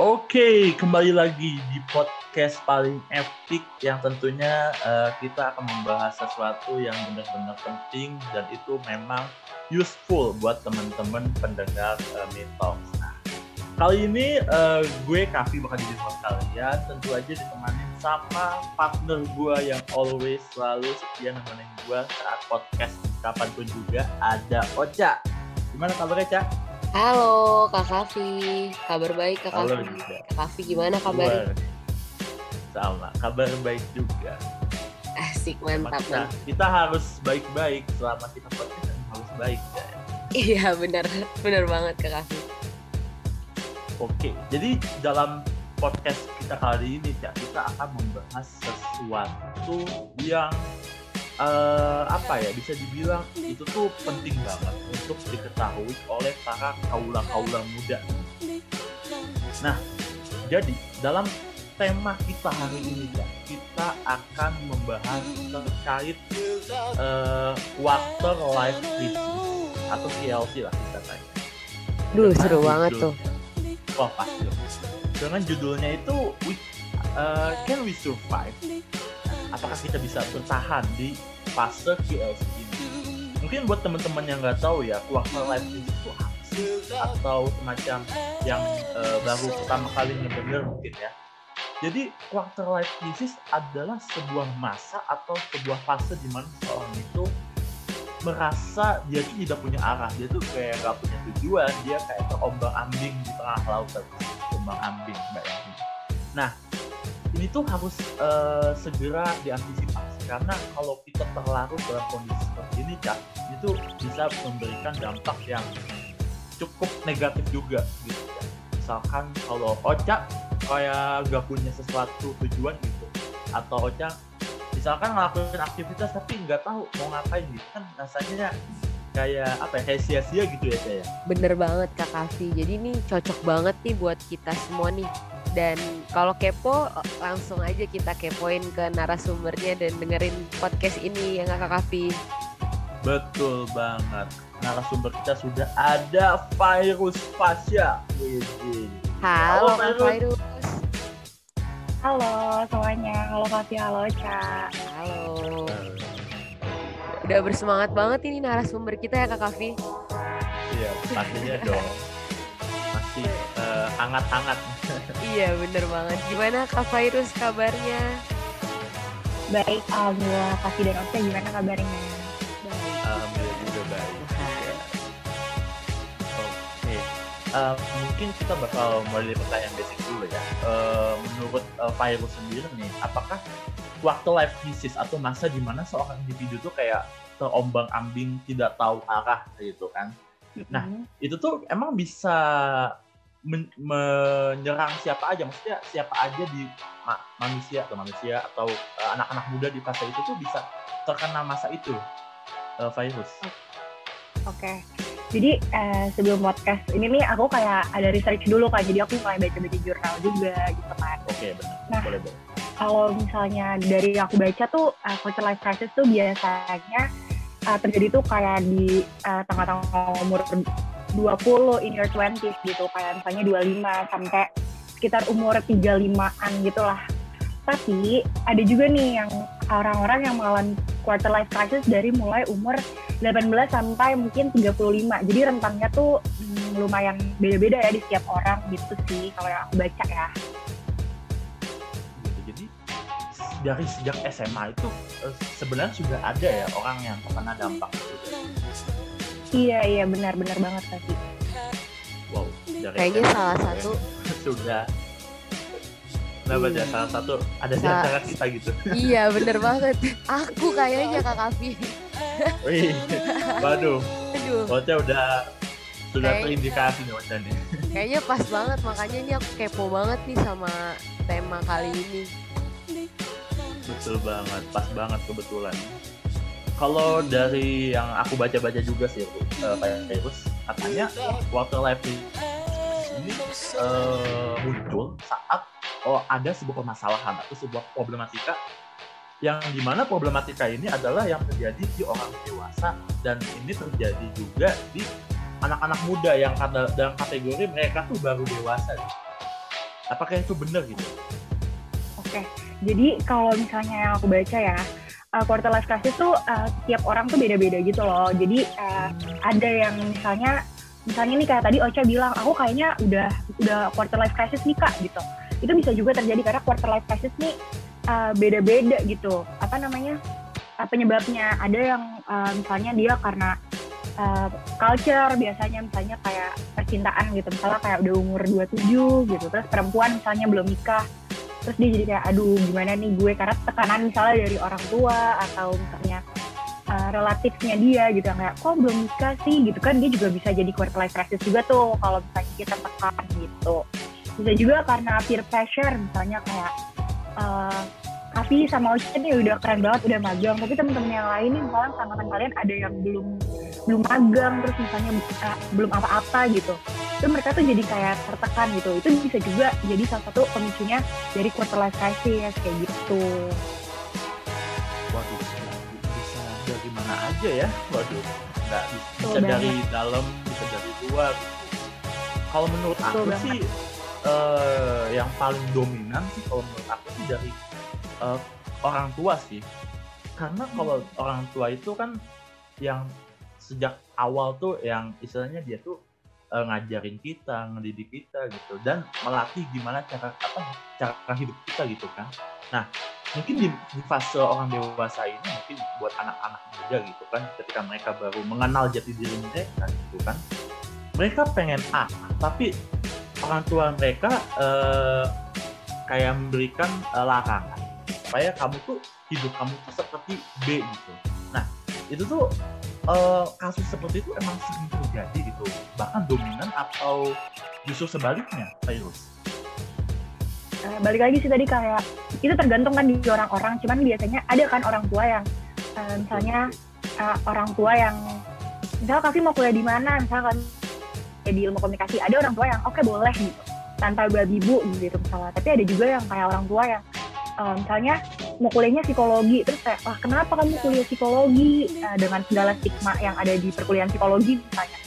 Oke, kembali lagi di podcast paling epic yang tentunya uh, kita akan membahas sesuatu yang benar-benar penting dan itu memang useful buat teman-teman pendengar uh, Talks. Nah, kali ini uh, gue Kavi bakal jadi host kalian, tentu aja ditemani sama partner gue yang always selalu setia nemenin gue saat podcast kapan pun juga ada Ocha. Gimana kabarnya, Cak? Halo Kak Kavi, kabar baik Kak Kavi. Kak Kavi gimana kabarnya? Sama, kabar baik juga. Asik mantap nah, Kita harus baik-baik selama kita podcast harus baik ya. Iya benar, benar banget Kak Kavi. Oke, jadi dalam podcast kita kali ini ya kita akan membahas sesuatu yang uh, apa ya bisa dibilang itu tuh penting banget untuk diketahui oleh para kaula-kaula muda. Nah, jadi dalam tema kita hari ini ya, kita akan membahas terkait uh, quarter life crisis atau KLC lah kita tanya. Duh, seru banget tuh. Wah, pasti. Dengan judulnya itu uh, Can We Survive? Apakah kita bisa bertahan di fase QLC ini. Mungkin buat teman-teman yang nggak tahu ya, quarter life crisis itu apa? Atau semacam yang uh, baru pertama kali ngedenger mungkin ya. Jadi quarter life crisis adalah sebuah masa atau sebuah fase di mana seorang itu merasa dia tuh tidak punya arah, dia tuh kayak nggak punya tujuan, dia kayak terombang ambing di tengah lautan, terombang ambing bayangin. Nah, ini tuh harus uh, segera diantisipasi karena kalau kita terlarut dalam kondisi seperti ini cak itu bisa memberikan dampak yang cukup negatif juga gitu ya. misalkan kalau Ocha kayak gak punya sesuatu tujuan gitu atau Ocha misalkan ngelakuin aktivitas tapi nggak tahu mau ngapain gitu kan rasanya kayak apa ya kayak sia-sia gitu ya saya bener banget kak Kavi jadi ini cocok banget nih buat kita semua nih dan kalau kepo langsung aja kita kepoin ke narasumbernya dan dengerin podcast ini yang kakak Kavi. Betul banget. Narasumber kita sudah ada Virus Fasya. Halo, Halo Virus. Halo semuanya. Halo Kavi, halo Ca. Halo. Udah bersemangat banget ini narasumber kita ya Kak Kavi. Iya, pastinya dong. Masih uh, hangat-hangat iya bener banget. Gimana Kak Virus kabarnya? Baik, alhamdulillah. Kasih dan Ocha gimana kabarnya? Uh, mungkin kita bakal mulai dari pertanyaan basic dulu ya. Uh, menurut uh, Virus sendiri nih, apakah waktu life crisis atau masa di mana seorang individu tuh kayak terombang ambing tidak tahu arah gitu kan? Nah, mm -hmm. itu tuh emang bisa men menyerang siapa aja maksudnya siapa aja di ma manusia atau manusia atau eh, anak-anak uh, muda di fase itu tuh bisa terkena masa itu uh, virus. Oke. Okay. Jadi uh, sebelum podcast ini nih aku kayak ada research dulu kan. Jadi aku mulai baca-baca jurnal juga gitu kan. Oke, okay, benar. Nah, boleh, boleh. Kalau misalnya dari aku baca tuh uh, quarter life crisis tuh biasanya uh, terjadi tuh kayak di tengah-tengah uh, umur 20 in your 20s gitu kayak misalnya 25 sampai sekitar umur 35-an gitu lah tapi ada juga nih yang orang-orang yang mengalami quarter life crisis dari mulai umur 18 sampai mungkin 35 jadi rentangnya tuh hmm, lumayan beda-beda ya di setiap orang gitu sih kalau yang aku baca ya jadi dari sejak SMA itu eh, sebenarnya sudah ada ya orang yang terkena dampak itu Iya iya benar benar banget tadi. Wow. Kayaknya salah satu sudah Kenapa hmm. salah satu ada di antara kita gitu. Iya bener banget. Aku kayaknya Kak Kavi. Wih, waduh. Aduh. Bocah udah sudah Kayak, terindikasi nih nih. Kayaknya pas banget makanya ini aku kepo banget nih sama tema kali ini. Betul banget, pas banget kebetulan kalau dari yang aku baca-baca juga sih uh, virus katanya water life ini uh, muncul saat oh ada sebuah permasalahan atau sebuah problematika yang di mana problematika ini adalah yang terjadi di orang dewasa dan ini terjadi juga di anak-anak muda yang dalam kategori mereka tuh baru dewasa apakah itu benar gitu Oke, jadi kalau misalnya yang aku baca ya, uh, quarter life crisis tuh uh, tiap orang tuh beda-beda gitu loh. Jadi uh, ada yang misalnya, misalnya nih kayak tadi Ocha bilang, aku kayaknya udah udah quarter life crisis nih kak gitu. Itu bisa juga terjadi karena quarter life crisis nih uh, beda-beda gitu. Apa namanya? Uh, penyebabnya ada yang uh, misalnya dia karena uh, culture biasanya misalnya kayak percintaan gitu. Misalnya kayak udah umur 27 gitu. Terus perempuan misalnya belum nikah terus dia jadi kayak aduh gimana nih gue karena tekanan misalnya dari orang tua atau misalnya uh, relatifnya dia gitu kayak kok belum nikah sih gitu kan dia juga bisa jadi quarter life crisis juga tuh kalau misalnya kita tekan gitu bisa juga karena peer pressure misalnya kayak uh, tapi sama Ocean nih udah keren banget udah magang. Tapi teman-teman yang lain nih misalnya sama teman kalian ada yang belum belum magang terus misalnya uh, belum apa-apa gitu. Itu mereka tuh jadi kayak tertekan gitu. Itu bisa juga jadi salah satu pemicunya dari quarter life crisis kayak gitu. Waduh bisa dari mana aja ya? Waduh nggak bisa dari dalam bisa dari luar. Kalau menurut Betul aku banget. sih uh, yang paling dominan sih kalau menurut aku sih dari uh, orang tua sih karena kalau hmm. orang tua itu kan yang sejak awal tuh yang istilahnya dia tuh uh, ngajarin kita, ngedidik kita gitu dan melatih gimana cara apa cara hidup kita gitu kan. Nah, mungkin di, di fase orang dewasa ini mungkin buat anak-anak muda gitu kan ketika mereka baru mengenal jati diri mereka gitu kan. Mereka pengen A, tapi orang tua mereka uh, kayak memberikan uh, larangan supaya kamu tuh hidup kamu tuh seperti B gitu. Nah, itu tuh uh, kasus seperti itu emang sering terjadi gitu bahkan dominan atau justru sebaliknya virus uh, balik lagi sih tadi kayak itu tergantung kan di orang-orang cuman biasanya ada kan orang tua yang uh, misalnya uh, orang tua yang misalnya kasih mau kuliah di mana? Misalnya kan di ilmu komunikasi ada orang tua yang oke okay, boleh gitu. Tanpa babi bu gitu misalnya. Tapi ada juga yang kayak orang tua yang uh, misalnya mau kuliahnya psikologi terus kayak wah kenapa kamu kuliah psikologi? Uh, dengan segala stigma yang ada di perkuliahan psikologi misalnya.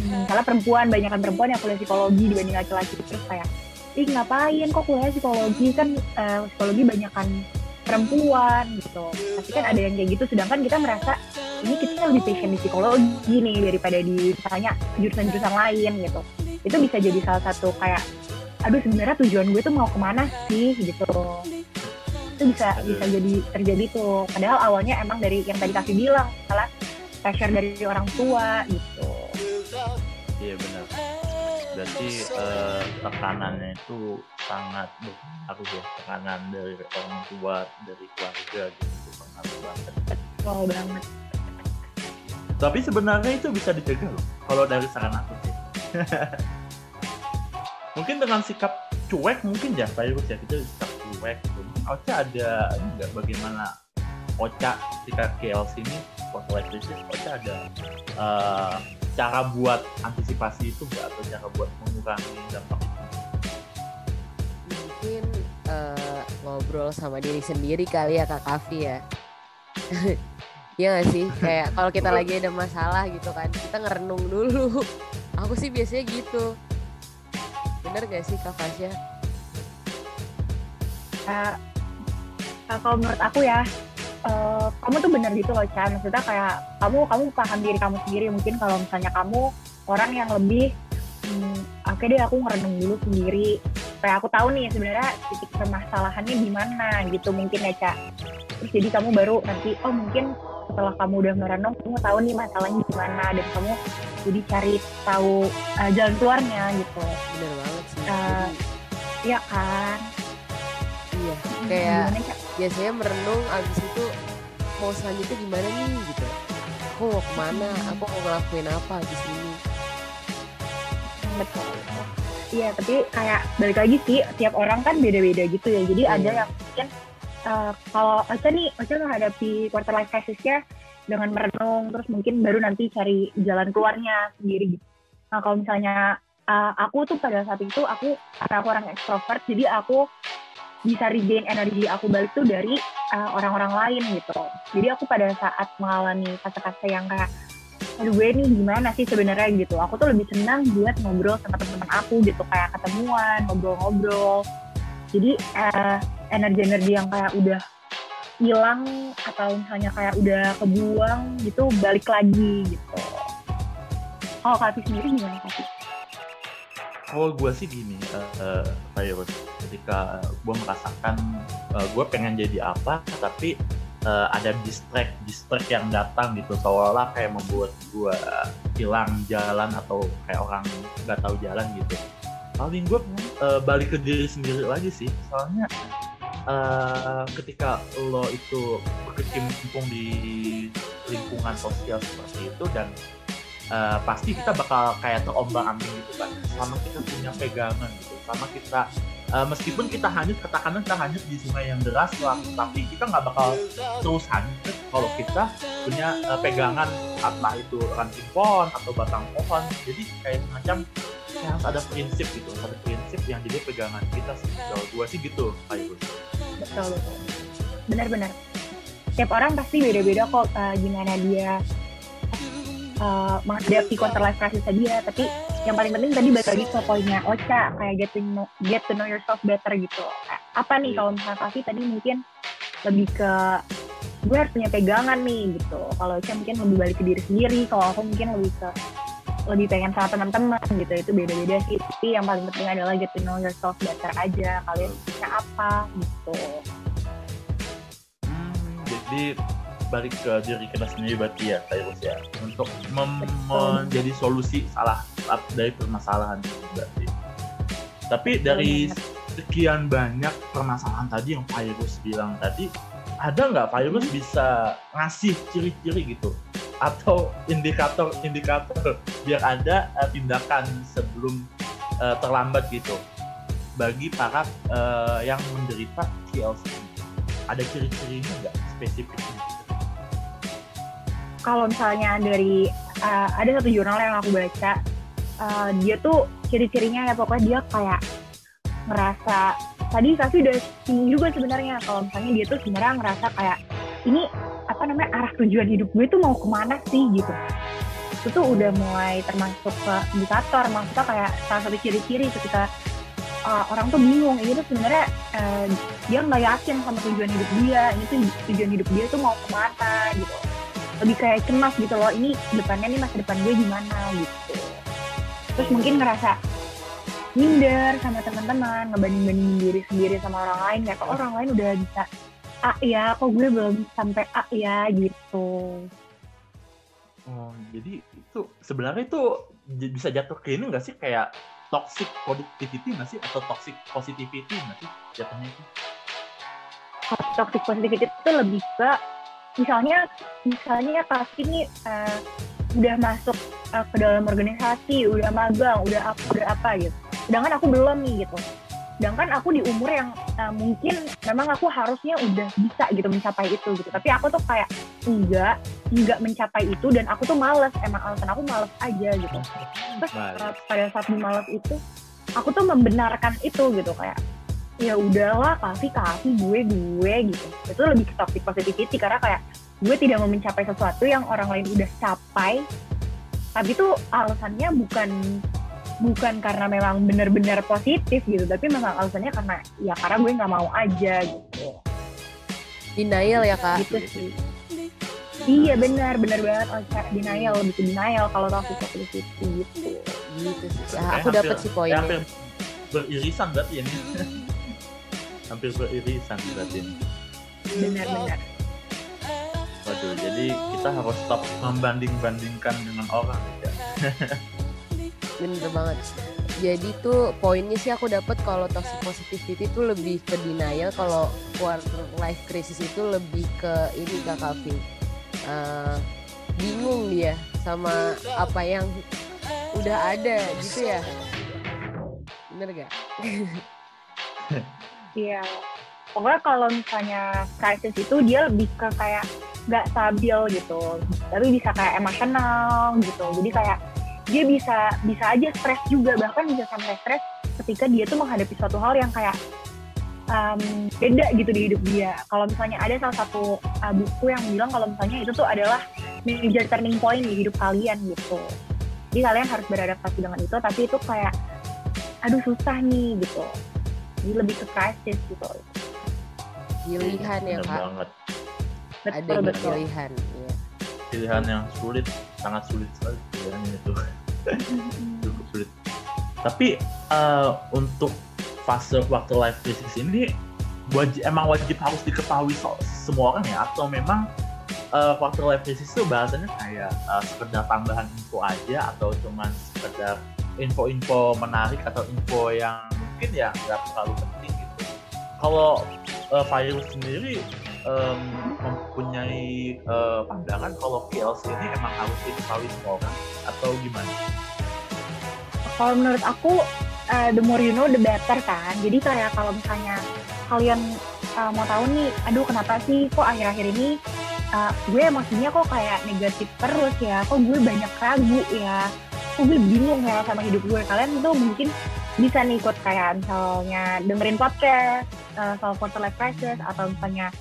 Hmm, misalnya perempuan banyakkan perempuan yang kuliah psikologi dibanding laki-laki. Terus kayak ih ngapain? Kok kuliah psikologi? Kan uh, psikologi banyakkan perempuan gitu. Tapi kan ada yang kayak gitu sedangkan kita merasa ini kita lebih passion di psikologi nih daripada di misalnya jurusan-jurusan lain gitu. Itu bisa jadi salah satu kayak aduh sebenarnya tujuan gue tuh mau ke mana sih? Gitu. Itu bisa bisa jadi terjadi tuh. Padahal awalnya emang dari yang tadi kasih bilang salah pressure dari orang tua gitu. Iya benar berarti uh, tekanannya itu sangat berpengaruh ya tekanan dari orang tua dari keluarga gitu pengaruh oh banget. Tapi sebenarnya itu bisa dicegah loh kalau dari saran aku sih. Mungkin dengan sikap cuek mungkin ya virus ya kita sikap cuek gitu. Ocha ada ini nggak bagaimana Ocha ketika KLC ini crisis Ocha ada uh, cara buat antisipasi itu nggak atau cara buat mengurangi dampak itu mungkin uh, ngobrol sama diri sendiri kali ya kak Kavi ya Iya gak sih? Kayak kalau kita lagi ada masalah gitu kan, kita ngerenung dulu. Aku sih biasanya gitu. Bener gak sih Kak Fasya? Uh, uh, kalau menurut aku ya uh, kamu tuh bener gitu loh Chan. Maksudnya kayak kamu kamu paham diri kamu sendiri. Mungkin kalau misalnya kamu orang yang lebih hmm, oke okay deh aku ngerenung dulu sendiri. Kayak aku tahu nih sebenarnya titik permasalahannya di mana gitu mungkin ya Cak. Terus jadi kamu baru nanti oh mungkin setelah kamu udah merenung kamu tahu nih masalahnya di mana. Dan kamu jadi cari tahu uh, jalan keluarnya gitu. Bener banget sih. Uh, iya kan? Iya kayak biasanya merenung abis itu mau selanjutnya gimana nih gitu. Aku mau ke mana aku mau ngelakuin apa abis ini betul. Iya tapi kayak balik lagi sih tiap orang kan beda-beda gitu ya. Jadi hmm. ada yang mungkin uh, kalau Ocha nih Ocha menghadapi quarter life crisisnya dengan merenung terus mungkin baru nanti cari jalan keluarnya sendiri gitu. Nah kalau misalnya uh, aku tuh pada saat itu aku karena aku orang ekstrovert jadi aku bisa regain energi aku balik tuh dari eh, orang-orang lain gitu. Jadi aku pada saat mengalami fase-fase yang kayak aduh gue nih gimana sih sebenarnya? gitu. Aku tuh lebih senang buat ngobrol sama teman-teman aku gitu kayak ketemuan ngobrol-ngobrol. Jadi uh, energi-energi yang kayak udah hilang atau misalnya kayak udah kebuang gitu balik lagi gitu. Kalau Kak sendiri gimana Kak kalau gue sih gini uh, uh, ketika gue merasakan uh, gue pengen jadi apa tapi uh, ada distract distract yang datang gitu. Seolah kayak membuat gue hilang jalan atau kayak orang nggak tahu jalan gitu. Paling gue uh, balik ke diri sendiri lagi sih. Soalnya uh, ketika lo itu berkecimpung di lingkungan sosial seperti itu dan uh, pasti kita bakal kayak terombang ambing gitu kan selama kita punya pegangan gitu selama kita uh, meskipun kita hanyut katakanlah kita hanyut di sungai yang deras lah tapi kita nggak bakal terus hanyut kalau kita punya uh, pegangan entah itu ranting pohon atau batang pohon. Jadi kayak semacam kayak harus ada prinsip gitu ada prinsip yang jadi pegangan kita sih. Kalau sih gitu kayak betul benar-benar. Setiap orang pasti beda-beda kok uh, gimana dia uh, menghadapi quarter life crisis dia tapi yang paling penting tadi balik lagi ke poinnya Ocha kayak get to know, get to know yourself better gitu. Apa nih kalau misalnya Kavi tadi mungkin lebih ke gue harus punya pegangan nih gitu. Kalau Ocha mungkin lebih balik ke diri sendiri kalau aku mungkin lebih ke lebih pengen sama teman-teman gitu itu beda-beda sih. Tapi yang paling penting adalah get to know yourself better aja kalian punya apa gitu. Hmm, jadi balik ke diri kita sendiri berarti ya ya. Untuk menjadi solusi salah dari permasalahan berarti. Tapi dari sekian banyak permasalahan tadi yang Virus bilang tadi ada nggak Virus bisa ngasih ciri-ciri gitu? Atau indikator-indikator biar ada uh, tindakan sebelum uh, terlambat gitu bagi para uh, yang menderita TLC ada ciri-cirinya nggak spesifiknya kalau misalnya dari uh, ada satu jurnal yang aku baca uh, dia tuh ciri-cirinya ya pokoknya dia kayak ngerasa tadi kasih udah singgung juga sebenarnya kalau misalnya dia tuh sebenarnya ngerasa kayak ini apa namanya arah tujuan hidup gue tuh mau ke mana sih? gitu. Itu tuh udah mulai termasuk ke indikator maksudnya kayak salah satu ciri-ciri ketika uh, orang tuh bingung ini tuh sebenarnya uh, dia nggak yakin sama tujuan hidup dia ini tuh tujuan hidup dia tuh mau ke mana gitu lebih kayak cemas gitu loh ini depannya nih masa depan gue gimana? Gitu. Terus mungkin ngerasa minder sama teman-teman ngebanding-bandingin diri sendiri sama orang lain kayak kok orang lain udah bisa A ya kok gue belum sampai A ya? Gitu. Oh jadi itu sebenarnya itu bisa jatuh ke ini nggak sih? Kayak toxic productivity nggak sih? Atau toxic positivity nggak sih jatuhnya itu? Toxic positivity itu lebih ke misalnya misalnya pasti nih uh, udah masuk uh, ke dalam organisasi udah magang udah apa udah apa gitu. Sedangkan aku belum nih gitu. Sedangkan aku di umur yang uh, mungkin memang aku harusnya udah bisa gitu mencapai itu gitu. Tapi aku tuh kayak enggak enggak mencapai itu dan aku tuh males. Emang alasan aku males aja gitu. Terus uh, pada saat di males itu aku tuh membenarkan itu gitu kayak ya udahlah kasih kasih gue gue gitu. Itu lebih ke toxic positivity karena kayak gue tidak mau mencapai sesuatu yang orang lain udah capai. Tapi itu alasannya bukan bukan karena memang benar-benar positif gitu tapi memang alasannya karena ya karena gue nggak mau aja gitu. Denial ya kak? Gitu sih. Iya benar benar banget. Oh, denial lebih ke denial kalau toxic positivity gitu. Gitu sih. Ya, aku dapat sih poinnya. beririsan berarti ya hampir beririsan berarti. Benar-benar waduh jadi kita harus stop membanding-bandingkan dengan orang ya? Bener banget. Jadi tuh poinnya sih aku dapat kalau toxic positivity itu lebih ke denial kalau quarter life crisis itu lebih ke ini kak Kavi uh, bingung dia sama apa yang udah ada gitu ya. Bener gak? Iya. Pokoknya kalau misalnya krisis itu dia lebih ke kayak nggak stabil gitu, tapi bisa kayak emosional gitu. Jadi kayak dia bisa bisa aja stres juga, bahkan bisa sampai stres ketika dia tuh menghadapi suatu hal yang kayak um, beda gitu di hidup dia. Kalau misalnya ada salah satu uh, buku yang bilang kalau misalnya itu tuh adalah major turning point di hidup kalian gitu jadi kalian harus beradaptasi dengan itu tapi itu kayak aduh susah nih gitu jadi lebih ke crisis gitu pilihan ya kak. banget. Ada betul di betul. pilihan ya. pilihan yang sulit sangat sulit sekali pilihannya itu. Cukup sulit. Tapi eh, untuk fase waktu life crisis ini wajib, emang wajib harus diketahui so- semua orang ya? Atau memang eh, waktu life crisis itu bahasanya kayak eh, sekedar tambahan info aja atau cuman sekedar info-info menarik atau info yang mungkin ya nggak terlalu penting gitu. Kalau virus sendiri em, mempunyai eh, pandangan kalau PLC ini emang harus semua orang atau gimana? kalau menurut aku uh, the more you know the better kan. Jadi kayak kalau misalnya kalian uh, mau tahu nih aduh kenapa sih kok akhir-akhir ini uh, gue emosinya kok kayak negatif terus ya? Kok gue banyak ragu ya? Kok gue bingung ya sama hidup gue? Kalian tuh mungkin bisa nih ikut kayak misalnya dengerin podcast uh, soal quarter life crisis atau misalnya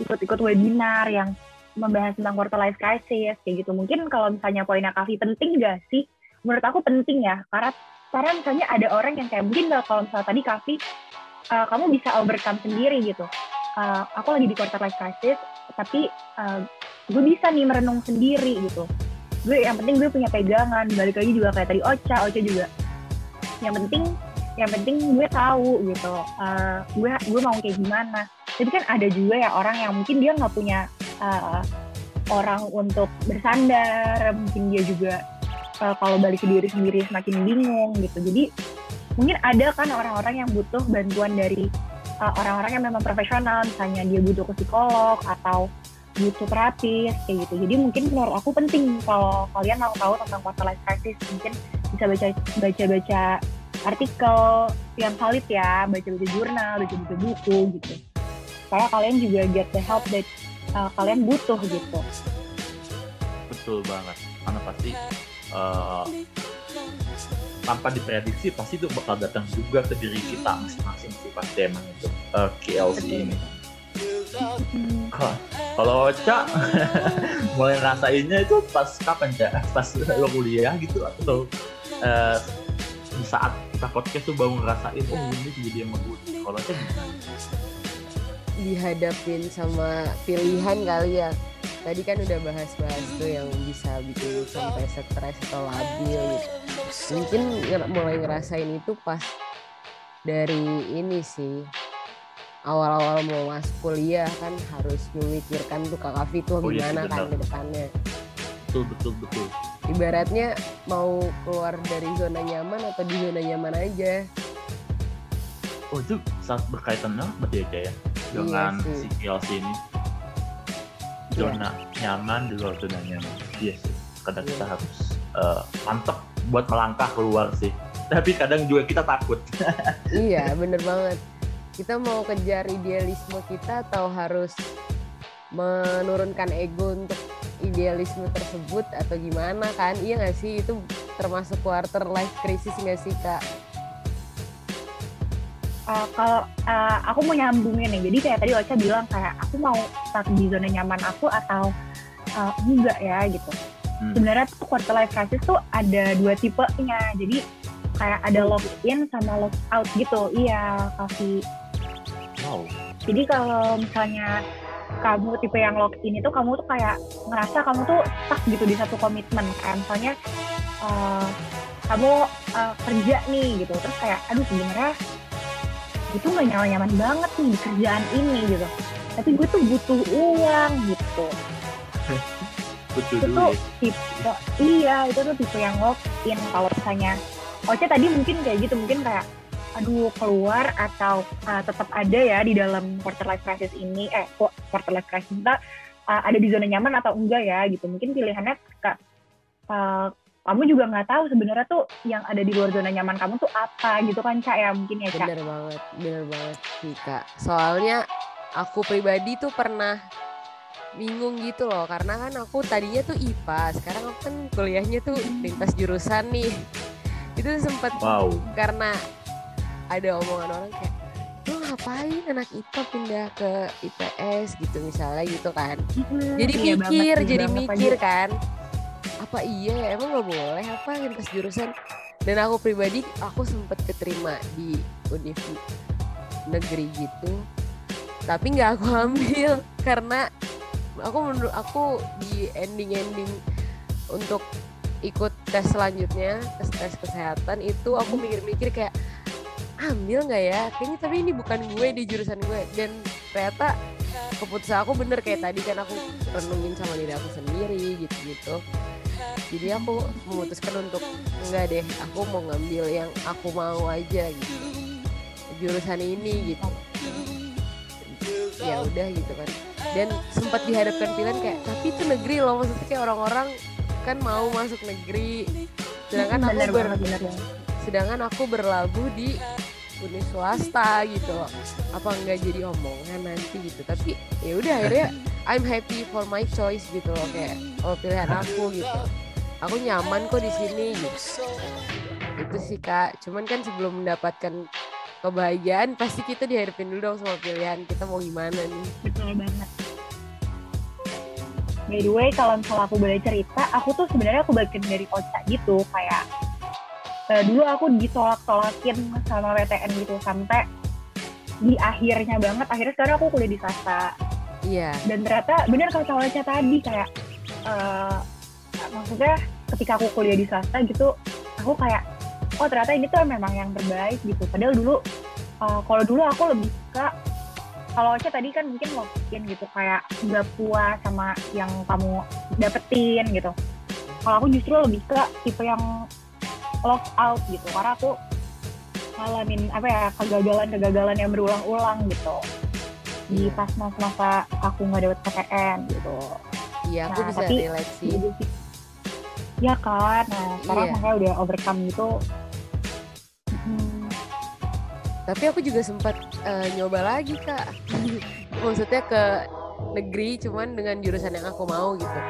ikut-ikut webinar yang membahas tentang quarter life crisis kayak gitu. Mungkin kalau misalnya poinnya Kavi penting gak sih? Menurut aku penting ya karena karena misalnya ada orang yang kayak mungkin kalau misalnya tadi Kavi uh, kamu bisa overcome sendiri gitu. Uh, aku lagi di quarter life crisis tapi uh, gue bisa nih merenung sendiri gitu. Gue yang penting gue punya pegangan balik lagi juga kayak tadi Ocha Ocha juga yang penting yang penting gue tahu gitu uh, gue gue mau kayak gimana. Tapi kan ada juga ya orang yang mungkin dia nggak punya uh, orang untuk bersandar mungkin dia juga uh, kalau balik ke diri sendiri semakin bingung gitu. Jadi mungkin ada kan orang-orang yang butuh bantuan dari uh, orang-orang yang memang profesional. Misalnya dia butuh ke psikolog atau butuh terapis kayak gitu jadi mungkin menurut aku penting kalau kalian mau tahu tentang quarter life crisis mungkin bisa baca baca baca artikel yang valid ya baca baca jurnal baca baca buku gitu supaya kalian juga get the help that uh, kalian butuh gitu Betul banget. Karena pasti eh, tanpa diprediksi pasti itu bakal datang juga ke diri kita masing-masing sih pasti emang itu eh, KLC Betul. ini. Hmm, Kalau Cak mulai ngerasainnya itu pas kapan Cak? Pas lo kuliah gitu atau di saat kita podcast tuh baru ngerasain oh ini jadi emang gue. Kalau Cak dihadapin sama pilihan kali ya tadi kan udah bahas-bahas tuh yang bisa bikin sampai stres atau labil gitu mungkin mulai ngerasain itu pas dari ini sih awal-awal mau masuk kuliah kan harus memikirkan tuh Kak Kavi tuh Oh iya gimana kan benar. ke depannya Betul betul betul. ibaratnya mau keluar dari zona nyaman atau di zona nyaman aja Oh itu saat berkaitan banget berarti ya Cak ya dengan Iya si KLC ini zona nyaman di luar zona nyaman. Iya sih. Kadang Iya. kita harus mantep buat melangkah keluar sih. Tapi kadang juga kita takut. iya bener banget kita mau kejar idealisme kita atau harus menurunkan ego untuk idealisme tersebut atau gimana kan iya nggak sih itu termasuk quarter life crisis nggak sih kak Uh, kalau uh, aku mau nyambungin nih, jadi kayak tadi Ocha bilang kayak aku mau tetap di zona nyaman aku atau uh, enggak ya gitu. Hmm. Sebenarnya tuh quarter life crisis tuh ada dua tipenya, jadi kayak ada lock in sama lock out gitu. Iya, Kavi. Wow. Jadi kalau misalnya kamu tipe yang lock in itu kamu tuh kayak ngerasa kamu tuh stuck gitu di satu komitmen. Kayak misalnya uh, kamu uh, kerja nih gitu, terus kayak aduh sebenarnya itu nggak nyaman-nyaman banget nih di kerjaan ini gitu. Tapi gue tuh butuh uang gitu. Butuh Itu tuh tipe iya itu tuh tipe yang lock in. Kalau misalnya Oce tadi mungkin kayak gitu mungkin kayak aduh keluar atau uh, tetap ada ya di dalam quarter life crisis ini eh kok quarter life crisis kita uh, ada di zona nyaman atau enggak ya gitu. Mungkin pilihannya kak uh, kamu juga nggak tahu sebenarnya tuh yang ada di luar zona nyaman kamu tuh apa gitu kan cak ya mungkin ya cak bener banget bener banget sih kak. Soalnya aku pribadi tuh pernah bingung gitu loh karena kan aku tadinya tuh IPA sekarang aku kan kuliahnya tuh lintas jurusan nih. Itu sempat Wow. karena ada omongan orang kayak lu ngapain anak IPA pindah ke IPS gitu misalnya gitu kan. Jadi iya mikir banget, iya jadi banget mikir aja. kan. Apa iya ya, emang nggak boleh? Apa lintas jurusan? Dan aku pribadi aku sempet keterima di univ negeri gitu. Tapi nggak aku ambil karena aku menurut aku di ending ending untuk ikut tes selanjutnya tes tes kesehatan itu aku mikir-mikir kayak ambil nggak ya? Kayaknya tapi ini bukan gue di jurusan gue. Dan ternyata keputusan aku bener kayak tadi kan aku renungin sama diri aku sendiri gitu-gitu. Jadi aku memutuskan untuk enggak deh aku mau ngambil yang aku mau aja gitu. Jurusan ini gitu. Ya udah gitu kan. Dan sempat dihadapkan pilihan kayak tapi itu negeri loh maksudnya kayak orang-orang kan mau masuk negeri. Sedangkan aku ber, bener sedangkan aku berlabuh di univ swasta gitu. Apa enggak jadi omongan nanti gitu. Tapi ya udah akhirnya I'm happy for my choice gitu loh kayak oh pilihan aku gitu. Aku nyaman kok di sini gitu. Itu sih kak. Cuman kan sebelum mendapatkan kebahagiaan pasti kita dihadapin dulu dong sama pilihan kita mau gimana nih. Betul banget. By the way kalau misalnya aku boleh cerita aku tuh sebenarnya aku bagian dari Ocha gitu. Kayak eh, dulu aku ditolak-tolakin sama PTN gitu sampai di akhirnya banget akhirnya sekarang aku kuliah di swasta. Iya. Dan ternyata bener kata Ocha tadi kayak eh, maksudnya ketika aku kuliah di swasta gitu aku kayak oh ternyata ini tuh memang yang terbaik gitu. Padahal dulu eh, kalau dulu aku lebih ke kalau Ocha tadi kan mungkin mungkin gitu kayak nggak puas sama yang kamu dapetin gitu. Kalau aku justru lebih ke tipe yang lock out gitu. Karena aku ngalamin apa ya kegagalan-kegagalan yang berulang-ulang gitu. Di Iya. pas masa-masa aku nggak dapet PTN gitu. Iya aku Nah, bisa tapi- relate sih. Jadi sih. Ya kan? Nah sekarang Iya. makanya udah overcome gitu. Hmm, tapi aku juga sempat eh, nyoba lagi kak. Maksudnya ke negeri cuman dengan jurusan yang aku mau gitu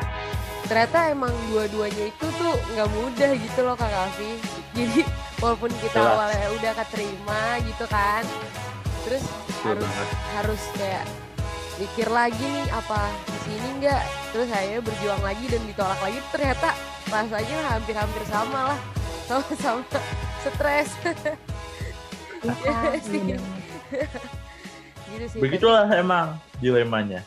ternyata emang dua-duanya itu tuh nggak mudah gitu loh kak Kavi jadi walaupun kita Jelas. awalnya udah keterima gitu kan terus Betul harus banget. harus kayak mikir lagi nih apa di sini nggak terus saya berjuang lagi dan ditolak lagi ternyata rasanya hampir-hampir sama lah sama-sama stres ya kan Iya sih. Iya. gitu sih Begitulah emang dilemanya.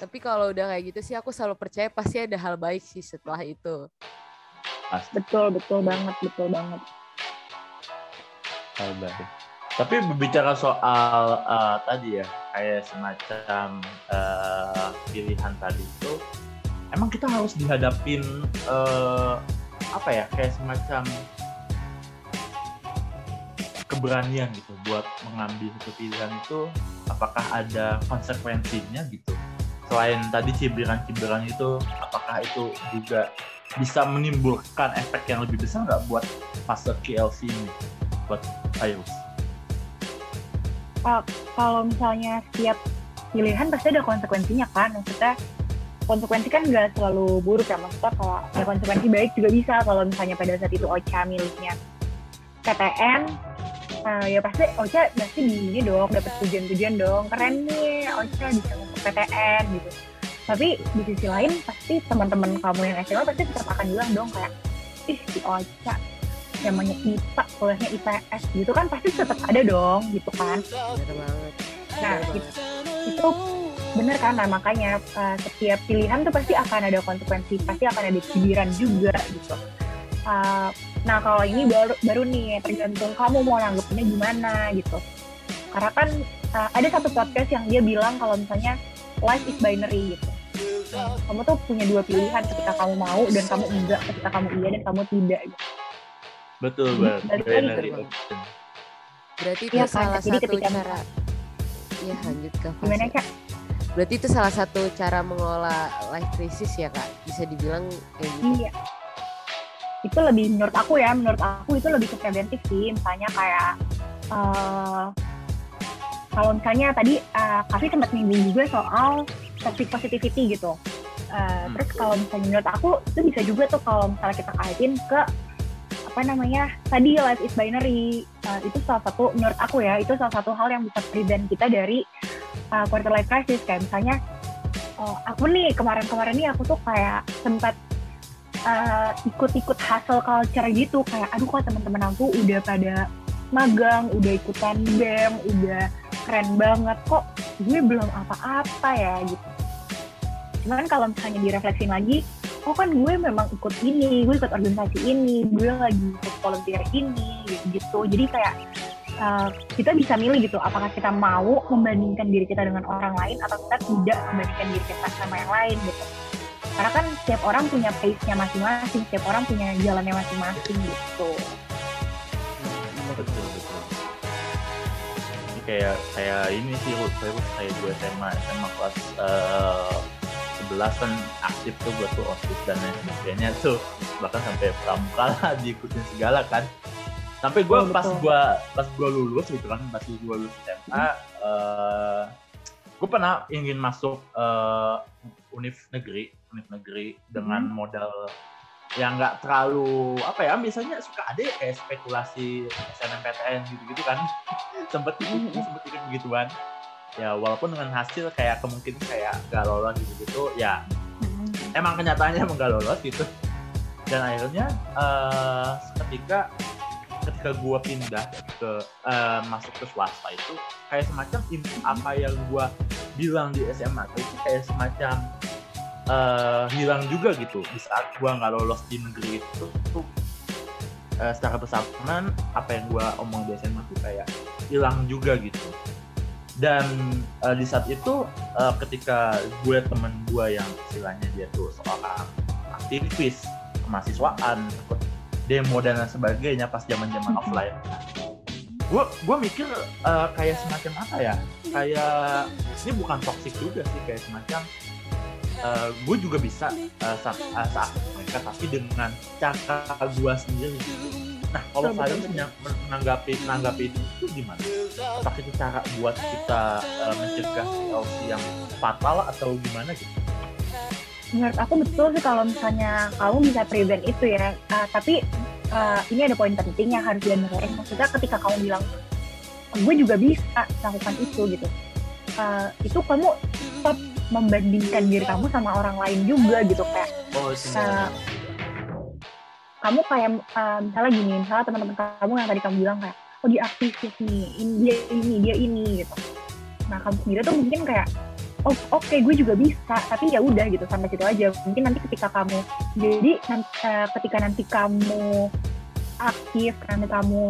Tapi kalau udah kayak gitu sih aku selalu percaya pasti ada hal baik sih setelah itu Pasti betul betul banget betul banget hal baik. Tapi berbicara soal eh, tadi ya, kayak semacam eh, pilihan tadi itu, emang kita harus dihadapin eh, apa ya, kayak semacam keberanian gitu buat mengambil satu pilihan itu, apakah ada konsekuensinya gitu? Selain tadi cibiran-cibiran itu, apakah itu juga bisa menimbulkan efek yang lebih besar nggak buat fase KLC ini? Buat Virus? kalau misalnya setiap pilihan pasti ada konsekuensinya kan? Maksudnya konsekuensi kan nggak selalu buruk ya. Maksudnya kalau ya konsekuensi baik juga bisa kalau misalnya pada saat itu Ocha miliknya PTN eh, ya pasti Ocha pasti ini dong dapat pujian-pujian dong. Keren nih Ocha bisa PTN gitu. Tapi di sisi lain pasti teman-teman kamu yang SMA pasti tetap akan bilang dong kayak ih si Ocha namanya IPA kuliahnya IPS gitu kan pasti tetap ada dong gitu kan. Bener banget. Nah, itu, itu bener kan? Nah makanya uh, setiap pilihan tuh pasti akan ada konsekuensi pasti akan ada cibiran juga gitu. Uh, nah kalau ini baru baru nih tergantung kamu mau nanggepinnya gimana gitu karena kan uh, ada satu podcast yang dia bilang kalau misalnya life is binary gitu Uh, kamu tuh punya dua pilihan ketika kamu mau dan kamu enggak ketika kamu iya dan kamu tidak gitu. Betul banget. Binary berarti itu Iya kan, salah jadi satu ketika- cara ya lanjut ke gimana kak berarti itu salah satu cara mengelola life crisis ya kak bisa dibilang kayak gitu Iya. Itu lebih menurut aku ya, menurut aku itu lebih ke preventif sih. Misalnya kayak eh kalau misalnya tadi uh, Kavi sempat nyinggung juga soal toxic positivity gitu. Eh, Hmm. Terus kalau misalnya menurut aku itu bisa juga tuh kalau misalnya kita kaitin ke apa namanya tadi life is binary uh, itu salah satu menurut aku ya itu salah satu hal yang bisa prevent kita dari uh, quarter life crisis kayak misalnya oh, aku nih kemarin-kemarin nih aku tuh kayak sempat uh, ikut-ikut hustle culture gitu kayak aduh kok teman-teman aku udah pada magang udah ikutan bem udah keren banget kok gue belum apa-apa ya gitu. Cuman kalau misalnya direfleksin lagi oh kan gue memang ikut ini gue ikut organisasi ini gue lagi ikut volunteer ini gitu, jadi kayak uh, kita bisa milih gitu apakah kita mau membandingkan diri kita dengan orang lain atau kita tidak membandingkan diri kita sama yang lain gitu. Karena kan setiap orang punya pace-nya masing-masing setiap orang punya jalannya masing-masing gitu. Betul kayak kayak ini sih kayak kayak gue SMA SMA kelas uh, 11 kan aktif tuh gue tuh osis dan lain sebagainya tuh bahkan sampai pramuka lah diikutin segala kan sampai gue oh, pas gue pas gue lulus gitu kan pas gue lulus SMA hmm. uh, eh, gue pernah ingin masuk uh, univ negeri univ negeri dengan hmm. modal yang nggak terlalu apa ya biasanya suka ada ya kayak spekulasi SNMPTN gitu-gitu kan. Sempet ikut sempet ikut begituan. Ya walaupun dengan hasil kayak kemungkinan kayak gak lolos gitu-gitu ya emang kenyataannya emang gak lolos gitu. Dan akhirnya uh, ketika ketika gua pindah ke uh, masuk ke swasta itu kayak semacam apa yang gua bilang di SMA itu kayak semacam uh, hilang juga gitu di saat gua nggak lolos di negeri itu tuh uh, secara bersamaan apa yang gua omong di SMA tuh kayak hilang juga gitu. Dan uh, di saat itu uh, ketika gue temen gue yang istilahnya dia tuh seorang aktivis kemahasiswaan demo dan sebagainya pas zaman zaman offline. Gue gue mikir uh, kayak semacam apa ya? Kayak ini bukan toxic juga sih kayak semacam uh, gue juga bisa uh, saat, uh, saat mereka tapi dengan cara gue sendiri. Nah kalau saya menanggapi menanggapi itu, gimana? Apakah itu cara buat kita uh, mencegah opsi yang fatal atau gimana gitu? Menurut aku betul sih kalau misalnya kamu bisa prevent itu ya. Uh, tapi uh, ini ada poin penting yang harus dianalisis maksudnya ketika kamu bilang gue juga bisa melakukan itu gitu. Uh, itu kamu stop membandingkan diri kamu sama orang lain juga gitu kayak oh, uh, kamu kayak uh, misalnya gini misalnya teman-teman kamu yang tadi kamu bilang kayak oh dia aktivis nih ini dia ini dia ini gitu. Nah kamu sendiri tuh mungkin kayak oh oke okay, gue juga bisa tapi ya udah gitu sampai situ aja. Mungkin nanti ketika kamu jadi uh, ketika nanti kamu aktif nanti kamu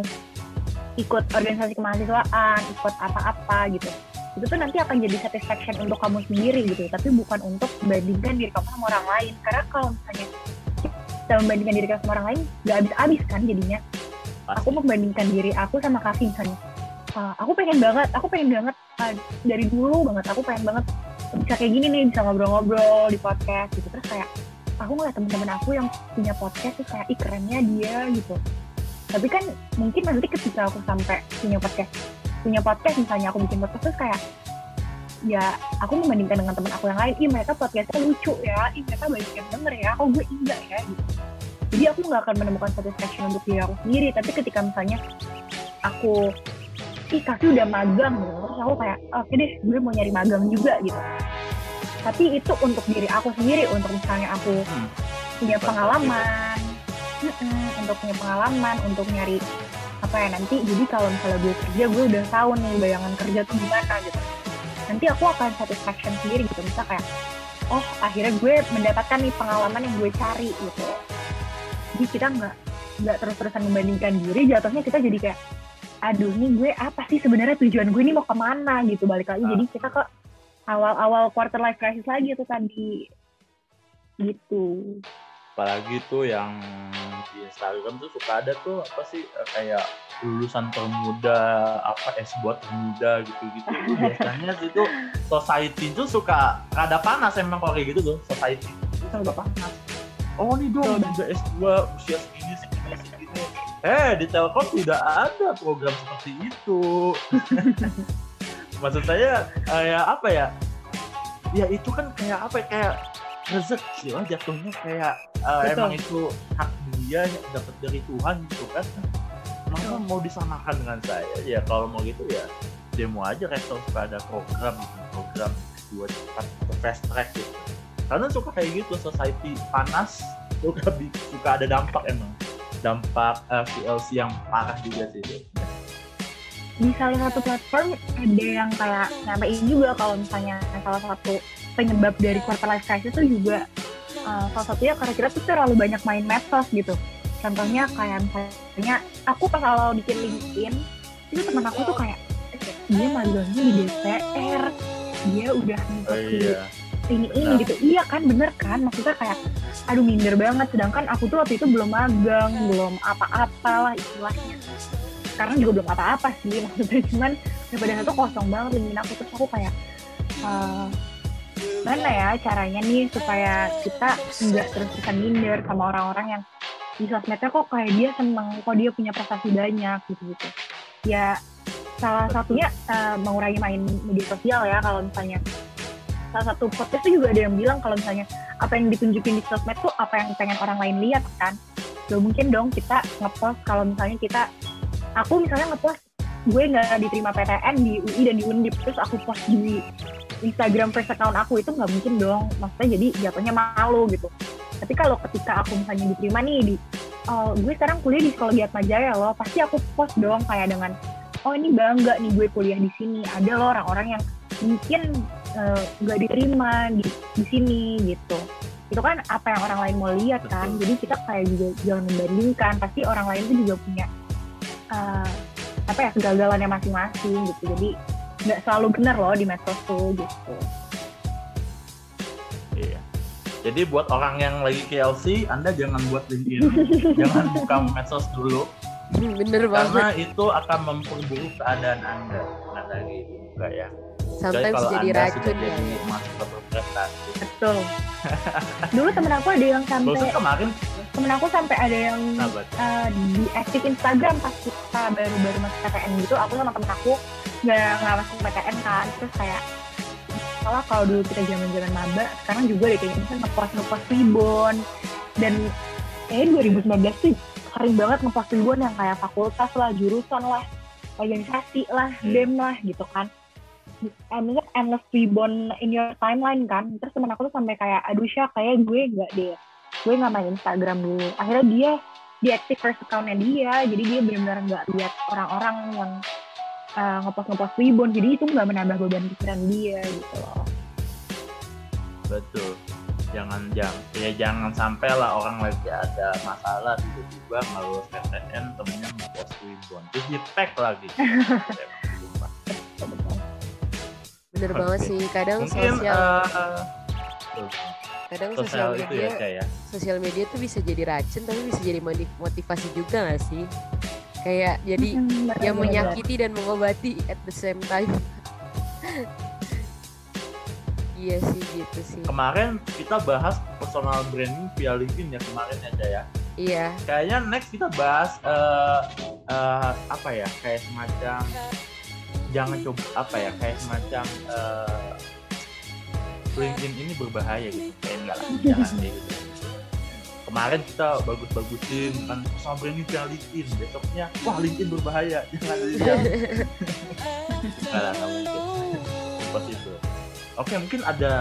ikut organisasi kemahasiswaan ikut apa-apa gitu itu tuh nanti akan jadi satisfaction untuk kamu sendiri gitu tapi bukan untuk membandingkan diri kamu sama orang lain. Karena kalau misalnya kita membandingkan diri kamu sama orang lain gak habis-habis kan jadinya. Aku membandingkan diri aku sama kasih misalnya uh, aku pengen banget aku pengen banget uh, dari dulu banget aku pengen banget bisa kayak gini nih bisa ngobrol-ngobrol di podcast gitu. Terus kayak aku ngeliat temen-temen aku yang punya podcast tuh kayak ih kerennya dia gitu. Tapi kan mungkin nanti ketika aku sampai punya podcast punya podcast misalnya aku bikin podcast terus kayak ya aku membandingkan dengan teman aku yang lain, ih mereka podcastnya lucu ya, ih mereka banyak yang denger ya, kok gue enggak ya gitu. Jadi aku nggak akan menemukan satisfaction untuk diri aku sendiri, tapi ketika misalnya aku, ih kasih udah magang gitu, terus aku kayak, oke okay deh, gue mau nyari magang juga gitu. Tapi itu untuk diri aku sendiri, untuk misalnya aku hmm. punya pengalaman, untuk punya pengalaman, untuk nyari apa ya nanti jadi kalau misalnya gue kerja gue udah tahu nih bayangan kerja tuh gimana gitu. Nanti aku akan satisfaction sendiri gitu. Misal kayak oh akhirnya gue mendapatkan nih pengalaman yang gue cari gitu. Jadi kita nggak nggak terus-terusan membandingkan diri jatuhnya kita jadi kayak aduh nih gue apa sih sebenarnya tujuan gue ini mau ke mana? Gitu balik lagi. Jadi kita ke awal-awal quarter life crisis lagi tuh tadi. Gitu apalagi tuh yang di Instagram tuh suka ada tuh apa sih eh, kayak lulusan termuda apa es buat termuda gitu-gitu. Biasanya sih tuh society tuh suka rada panas emang kalau kayak gitu tuh society. Itu rada panas. Oh nih dong udah S2 usia segini segini segini. Eh di Telkom tidak ada program seperti itu. Maksud saya kayak apa ya? Ya itu kan kayak apa ya? Kayak rezeki lah jatuhnya kayak uh, emang itu hak dia dapat dari Tuhan gitu kan. Kenapa mau disamakan dengan saya? Ya kalau mau gitu ya demo aja resto suka ada program gitu program dua cepat fast track gitu. Karena suka kayak gitu society panas suka suka ada dampak emang. Dampak eh, VLC yang parah juga sih itu. di salah satu platform ada yang kayak nyampein juga kalau misalnya salah satu penyebab dari quarter life crisis itu juga uh, salah satunya karena kita tuh terlalu banyak main medsos gitu. Contohnya kayak misalnya aku pas awal bikin LinkedIn itu teman aku tuh kayak "Eh, dia magangnya di DPR dia udah oh iya. ini ini Benar. gitu. Iya kan bener kan? Maksudnya kayak aduh minder banget. Sedangkan aku tuh waktu itu belum magang belum apa-apa lah istilahnya. Sekarang juga belum apa-apa sih maksudnya cuman daripada itu kosong banget LinkedIn aku. Terus aku kayak eh, mana ya caranya nih supaya kita nggak terus-terusan minder sama orang-orang yang di sosmednya kok kayak dia seneng kok dia punya prestasi banyak gitu gitu. Ya salah satunya eh, mengurangi main media sosial ya kalau misalnya. Salah satu podcast itu juga ada yang bilang kalau misalnya apa yang ditunjukin di sosmed tuh apa yang pengen orang lain lihat kan. Gak mungkin dong kita ngepost kalau misalnya kita aku misalnya ngepost gue nggak diterima PTN di UI dan di Undip terus aku post di Instagram first account aku itu nggak mungkin dong. Maksudnya jadi jatuhnya malu gitu. Tapi kalau ketika aku misalnya diterima nih di oh, gue sekarang kuliah di sekolah Giat Majaya loh pasti aku post dong kayak dengan oh ini bangga nih gue kuliah di sini. Ada loh orang-orang yang mungkin eh, nggak diterima di, di sini gitu. Itu kan apa yang orang lain mau lihat kan. Jadi kita kayak juga jangan membandingkan. Pasti orang lain tuh juga punya eh, apa ya kegagalannya masing-masing gitu. Jadi nggak selalu benar loh di medsos tuh gitu. Iya. Jadi buat orang yang lagi KLC, Anda jangan buat LinkedIn, jangan buka medsos dulu, bener banget. karena itu akan memperburuk keadaan Anda. Nah, lagi buka ya. Jadi sometimes kalau jadi Anda racun sudah ya. jadi mahasiswa berprestasi. betul. Dulu temen aku ada yang sampai kemarin, temen aku sampai ada yang sahabat, eh, di active Instagram pas kita baru-baru masuk PTN gitu aku sama temen aku nggak nggak masuk PTN kan. Terus kayak salah kalau dulu kita zaman zaman maba sekarang juga deh kayaknya misalnya ngepost ngepost ribon dan kayaknya 2019 tuh sering banget ngepost ribon yang kayak fakultas lah jurusan lah organisasi lah Hmm. dem lah gitu kan. Maksudnya endless ribbon in your timeline kan. Terus temen aku tuh sampai kayak aduh Syah kayak gue nggak deh. Gue nggak main Instagram dulu. Akhirnya dia diaktif first accountnya dia. Jadi dia benar-benar nggak lihat orang-orang yang uh, ngepost ngepost ribbon jadi itu nggak menambah beban pikiran dia gitu loh betul. Jangan jangan ya jangan sampai lah orang lagi ada masalah tiba-tiba nggak lulus PTN temennya ngepost ribbon terus di tag lagi. Bener Oke. banget sih kadang Mungkin sosial eh, kadang sosial sosial itu ya media kayak sosial media tuh bisa jadi racun tapi bisa jadi motivasi juga gak sih kayak jadi Hmm, yang menyakiti dan mengobati at the same time iya sih gitu sih kemarin kita bahas personal branding via LinkedIn ya kemarin aja ya. iya Kayaknya next kita bahas eh eh, apa ya kayak semacam jangan coba apa ya kayak semacam eh LinkedIn ini berbahaya gitu. Kayak enggak lah jangan kayak gitu. Kemarin kita bagus-bagusin kan personal branding via LinkedIn. Besoknya wah LinkedIn berbahaya jangan lah nggak mungkin. Impossible. Oke mungkin ada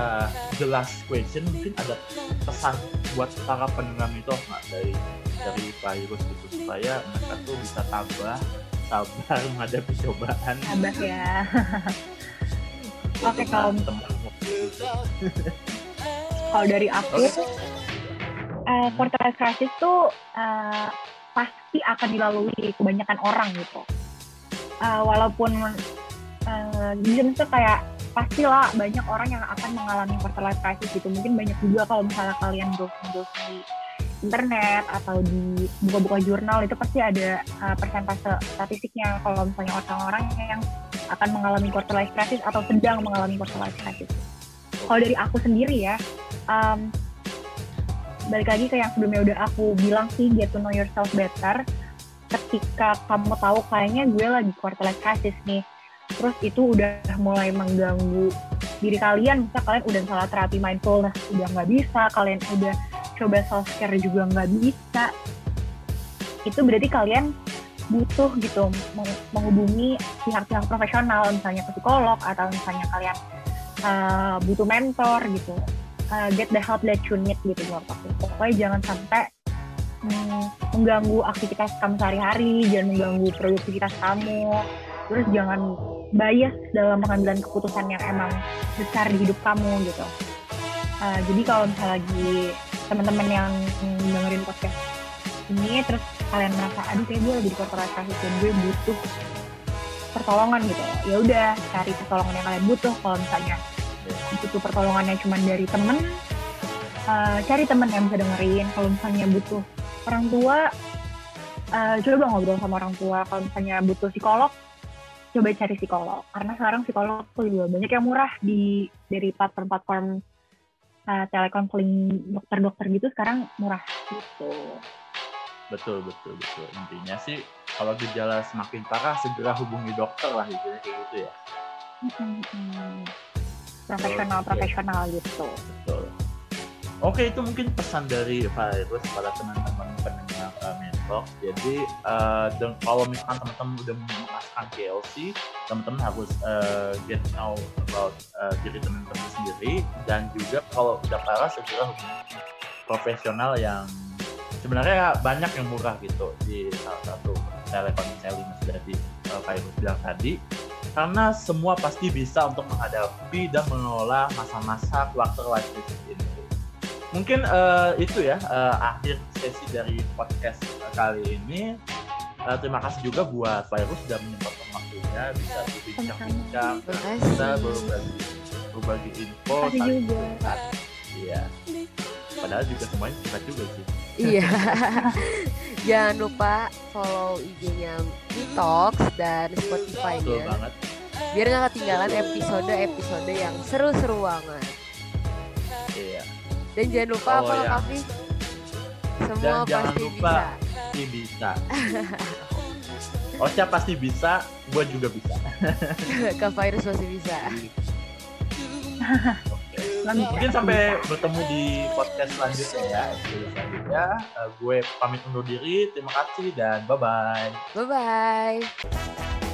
the last question mungkin ada pesan buat para pendengar itu nggak dari dari virus gitu supaya mereka tuh bisa tabah sabar menghadapi cobaan sabar ya Oke, kalau- teman kalau dari aku Quarter life crisis tuh eh, pasti akan dilalui kebanyakan orang gitu. Eh, walaupun uh, bisa kayak pastilah banyak orang yang akan mengalami quarter life crisis gitu. Mungkin banyak juga kalau misalnya kalian browsing browsing di internet atau di buka-buka jurnal itu pasti ada uh, persentase statistiknya. Kalau misalnya orang-orang yang akan mengalami quarter life crisis atau sedang mengalami quarter life crisis kalau dari aku sendiri ya um, balik lagi ke yang sebelumnya udah aku bilang sih get to know yourself better. Ketika kamu tahu kayaknya gue lagi quarter life crisis nih terus itu udah mulai mengganggu diri kalian misal kalian udah salah terapi mindfulness udah nggak bisa kalian udah coba self care juga nggak bisa. Itu berarti kalian butuh gitu meng- menghubungi pihak-pihak profesional misalnya psikolog atau misalnya kalian uh, butuh mentor gitu uh, get the help that you need gitu menurut aku. Pokoknya jangan sampai mm, mengganggu aktivitas kamu sehari-hari jangan mengganggu produktivitas kamu. Terus jangan bias dalam pengambilan keputusan yang emang besar di hidup kamu gitu. Uh, jadi kalau misalnya lagi teman-teman yang dengerin podcast ini terus kalian merasa aduh kayak gue lagi di corporate crisis dan gue butuh pertolongan gitu. Ya udah cari pertolongan yang kalian butuh. Kalau misalnya butuh pertolongannya cuma dari temen uh, cari temen yang bisa dengerin. Kalau misalnya butuh orang tua uh, coba ngobrol sama orang tua. Kalau misalnya butuh psikolog coba cari psikolog. Karena sekarang psikolog tuh juga banyak yang murah di dari platform-platform uh, telekonseling dokter-dokter gitu sekarang murah gitu. Betul betul betul. Intinya sih kalau gejala semakin parah segera hubungi dokter lah intinya kayak gitu ya profesional profesional gitu. Betul. Oke itu mungkin pesan dari virus pada teman-teman pendengar kami Talk. Jadi uh, dan kalau misalkan teman-teman udah memasukkan KLC, teman-teman harus uh, get know about uh, diri teman-teman sendiri. Dan juga kalau udah parah segera hubungi profesional yang sebenarnya banyak yang murah gitu di salah satu telekonseling sudah di uh, virus bilang tadi karena semua pasti bisa untuk menghadapi dan mengelola masa-masa quarter life crisis ini mungkin uh, itu ya uh, akhir sesi dari podcast kali ini. Uh, terima kasih juga buat Virus sudah menyempatkan waktunya bisa berbincang-bincang, bisa berbagi berbagi info. Iya. Padahal juga semuanya suka juga sih. Iya. Jangan lupa follow IG-nya Talks dan Spotify-nya. Biar nggak ketinggalan episode-episode yang seru-seru banget. Iya. Dan jangan lupa Oh, apa ya. Kavi? Semua Dan jangan pasti lupa bisa. pasti bisa. Ocha pasti bisa, gue juga bisa. Ke virus pasti bisa. Oke. Mungkin sampai bertemu di podcast selanjutnya ya. Episode selanjutnya. Uh, gue pamit undur diri. Terima kasih dan bye bye. Bye bye.